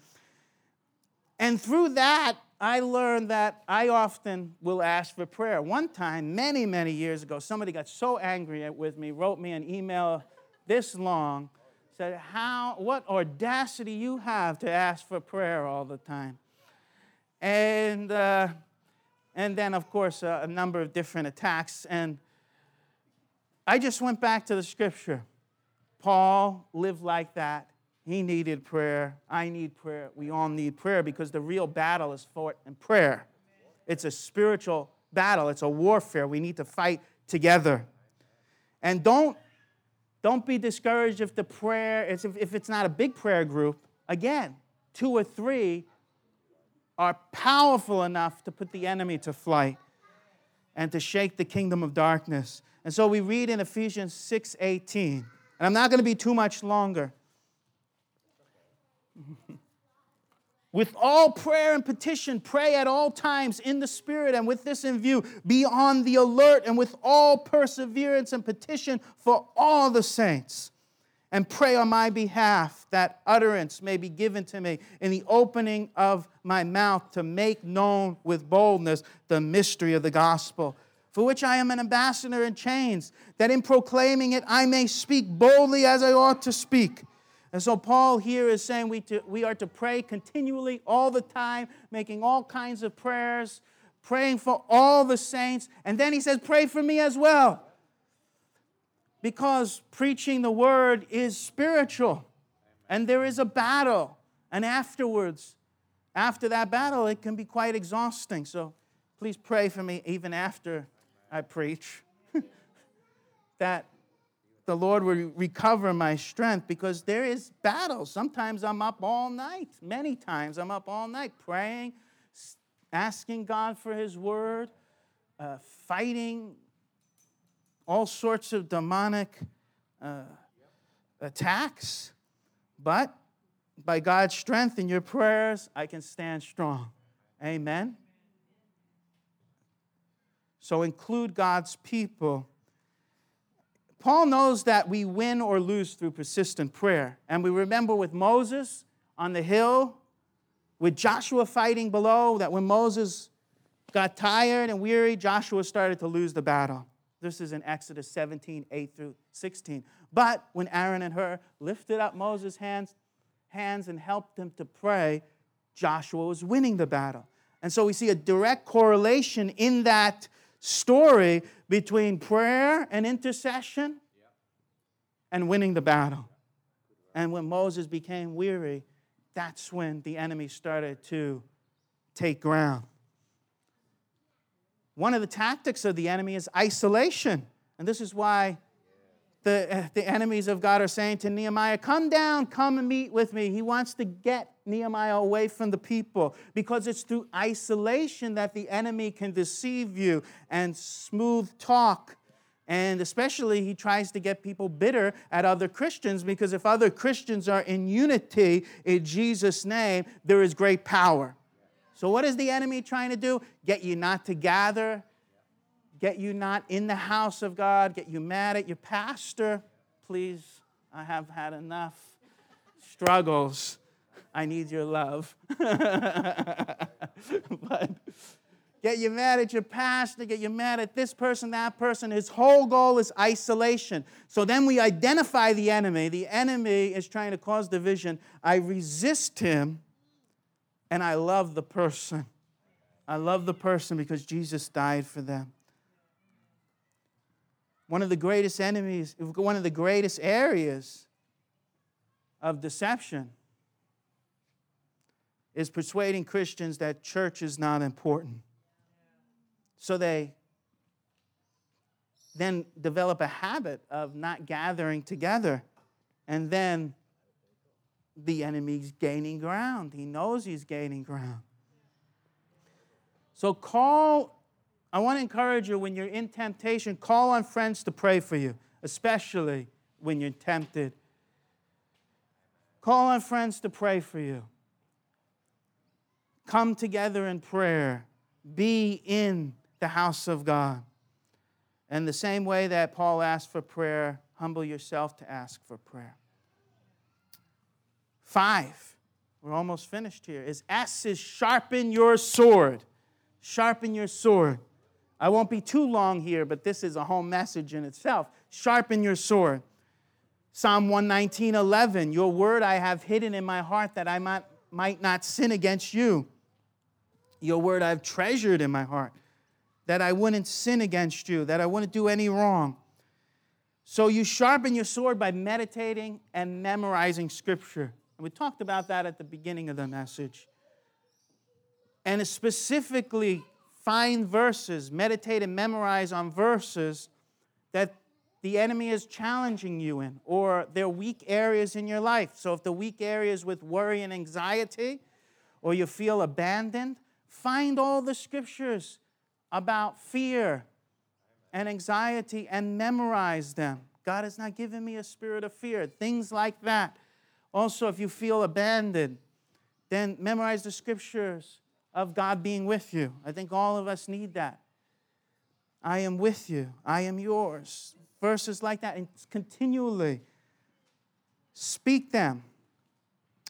And through that, I learned that I often will ask for prayer. One time, many, many years ago, somebody got so angry with me, wrote me an email this long, said, How, what audacity you have to ask for prayer all the time. And, uh, and then, of course, uh, a number of different attacks. And I just went back to the scripture. Paul lived like that. He needed prayer. I need prayer. We all need prayer because the real battle is fought in prayer. It's a spiritual battle, it's a warfare. We need to fight together. And don't, don't be discouraged if the prayer, if, if it's not a big prayer group. Again, two or three are powerful enough to put the enemy to flight and to shake the kingdom of darkness. And so we read in Ephesians 6:18. And I'm not going to be too much longer. With all prayer and petition, pray at all times in the Spirit, and with this in view, be on the alert and with all perseverance and petition for all the saints. And pray on my behalf that utterance may be given to me in the opening of my mouth to make known with boldness the mystery of the gospel, for which I am an ambassador in chains, that in proclaiming it I may speak boldly as I ought to speak. And so, Paul here is saying we, to, we are to pray continually, all the time, making all kinds of prayers, praying for all the saints. And then he says, Pray for me as well. Because preaching the word is spiritual, and there is a battle. And afterwards, after that battle, it can be quite exhausting. So, please pray for me even after I preach. that the Lord will recover my strength because there is battle. Sometimes I'm up all night. Many times I'm up all night praying, asking God for His word, uh, fighting all sorts of demonic uh, attacks. But by God's strength in your prayers, I can stand strong. Amen. So include God's people Paul knows that we win or lose through persistent prayer. And we remember with Moses on the hill, with Joshua fighting below, that when Moses got tired and weary, Joshua started to lose the battle. This is in Exodus 17, 8 through 16. But when Aaron and Hur lifted up Moses' hands, hands and helped him to pray, Joshua was winning the battle. And so we see a direct correlation in that story between prayer and intercession and winning the battle. And when Moses became weary, that's when the enemy started to take ground. One of the tactics of the enemy is isolation. And this is why the, uh, the enemies of God are saying to Nehemiah, Come down, come and meet with me. He wants to get Nehemiah away from the people because it's through isolation that the enemy can deceive you and smooth talk. And especially, he tries to get people bitter at other Christians because if other Christians are in unity in Jesus' name, there is great power. So, what is the enemy trying to do? Get you not to gather, get you not in the house of God, get you mad at your pastor. Please, I have had enough struggles. I need your love. but get you mad at your pastor, get you mad at this person, that person. His whole goal is isolation. So then we identify the enemy. The enemy is trying to cause division. I resist him and I love the person. I love the person because Jesus died for them one of the greatest enemies, one of the greatest areas of deception is persuading Christians that church is not important. So they then develop a habit of not gathering together. And then the enemy's gaining ground. He knows he's gaining ground. So call I want to encourage you when you're in temptation, call on friends to pray for you, especially when you're tempted. Call on friends to pray for you. Come together in prayer. Be in the house of God. And the same way that Paul asked for prayer, humble yourself to ask for prayer. Five, we're almost finished here, is S is sharpen your sword. Sharpen your sword. I won't be too long here, but this is a whole message in itself. Sharpen your sword. Psalm 119, 11. Your word I have hidden in my heart that I might, might not sin against you. Your word I've treasured in my heart that I wouldn't sin against you, that I wouldn't do any wrong. So you sharpen your sword by meditating and memorizing scripture. And we talked about that at the beginning of the message. And specifically find verses, meditate and memorize on verses that the enemy is challenging you in, or they're weak areas in your life. So if the weak areas with worry and anxiety, or you feel abandoned, find all the scriptures about fear and anxiety and memorize them. God has not given me a spirit of fear, things like that. Also, if you feel abandoned, then memorize the scriptures of God being with you. I think all of us need that. I am with you, I am yours. Verses like that, and continually speak them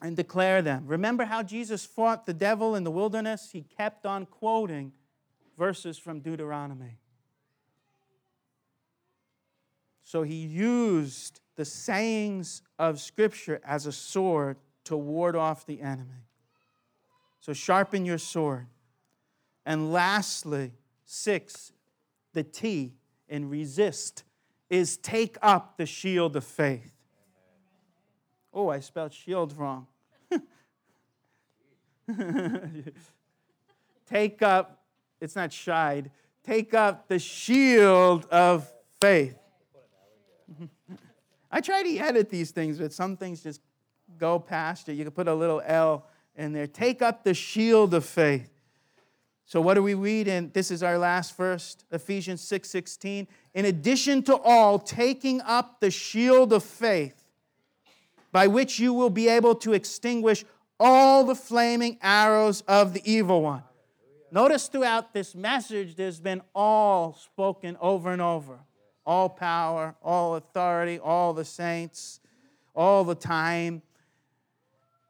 and declare them. Remember how Jesus fought the devil in the wilderness? He kept on quoting verses from Deuteronomy. So he used the sayings of Scripture as a sword to ward off the enemy. So sharpen your sword. And lastly, six, the T in resist is take up the shield of faith. Oh, I spelled shield wrong. take up, it's not shied, take up the shield of faith. I try to edit these things, but some things just go past it. You can put a little L in there. Take up the shield of faith. So what do we read in this is our last verse, Ephesians 6:16. 6, in addition to all, taking up the shield of faith, by which you will be able to extinguish all the flaming arrows of the evil one. Notice throughout this message, there's been all spoken over and over all power, all authority, all the saints, all the time.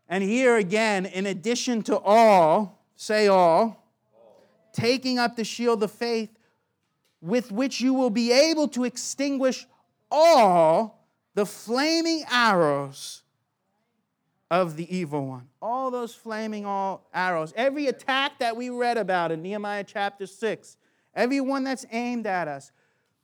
And here again, in addition to all, say all, taking up the shield of faith with which you will be able to extinguish all the flaming arrows of the evil one. All those flaming all arrows. Every attack that we read about in Nehemiah chapter 6, every one that's aimed at us,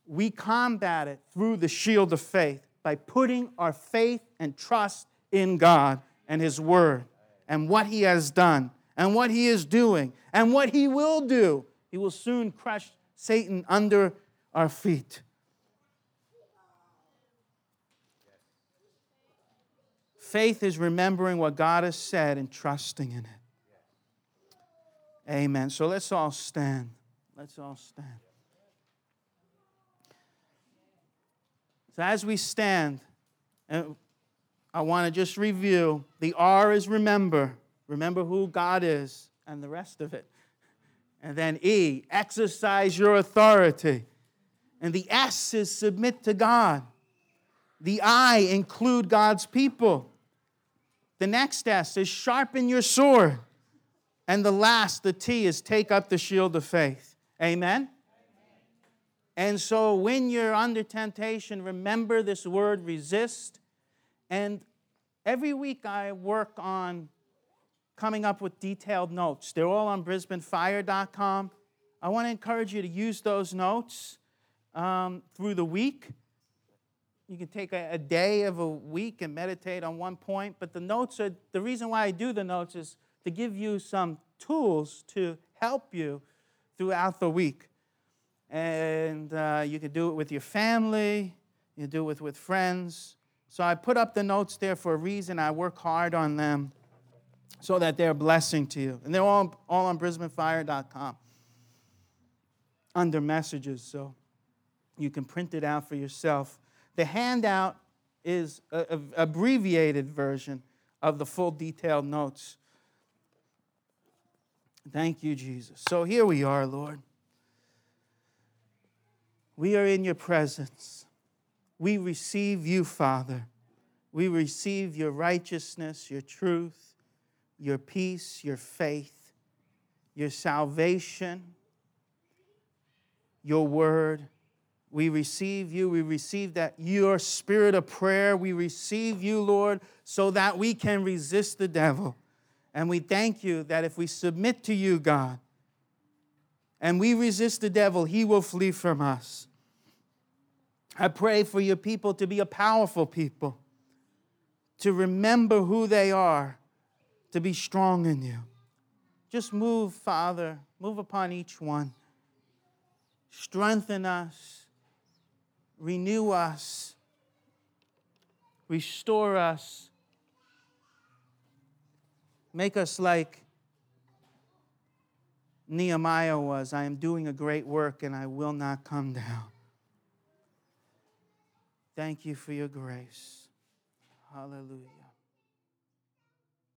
we combat it through the shield of faith by putting our faith and trust in God and His Word and what He has done and what He is doing and what He will do. He will soon crush Satan under our feet. Faith is remembering what God has said and trusting in it. Amen. So let's all stand. Let's all stand. So as we stand, and I want to just review the R is remember. Remember who God is and the rest of it. And then E, exercise your authority. And the S is submit to God. The I, include God's people. The next S is sharpen your sword. And the last, the T, is take up the shield of faith. Amen? And so when you're under temptation, remember this word resist. And every week I work on coming up with detailed notes. They're all on BrisbaneFire.com. I want to encourage you to use those notes um, through the week. You can take a, a, day of a week and meditate on one point, but the notes are the reason why I do the notes is to give you some tools to help you throughout the week. And uh, you can do it with your family, you can do it with friends. So I put up the notes there for a reason. I work hard on them so that they're a blessing to you. And they're all, all on BrisbaneFire.com under messages, so you can print it out for yourself. The handout is an abbreviated version of the full detailed notes. Thank you, Jesus. So here we are, Lord. We are in your presence. We receive you, Father. We receive your righteousness, your truth, your peace, your faith, your salvation, your word. We receive you. We receive that your spirit of prayer. We receive you, Lord, so that we can resist the devil. And we thank you that if we submit to you, God, and we resist the devil, he will flee from us. I pray for your people to be a powerful people, to remember who they are, to be strong in you. Just move, Father, move upon each one. Strengthen us renew us, restore us, make us like Nehemiah was I am doing a great work and I will not come down. Thank you for your grace. Hallelujah.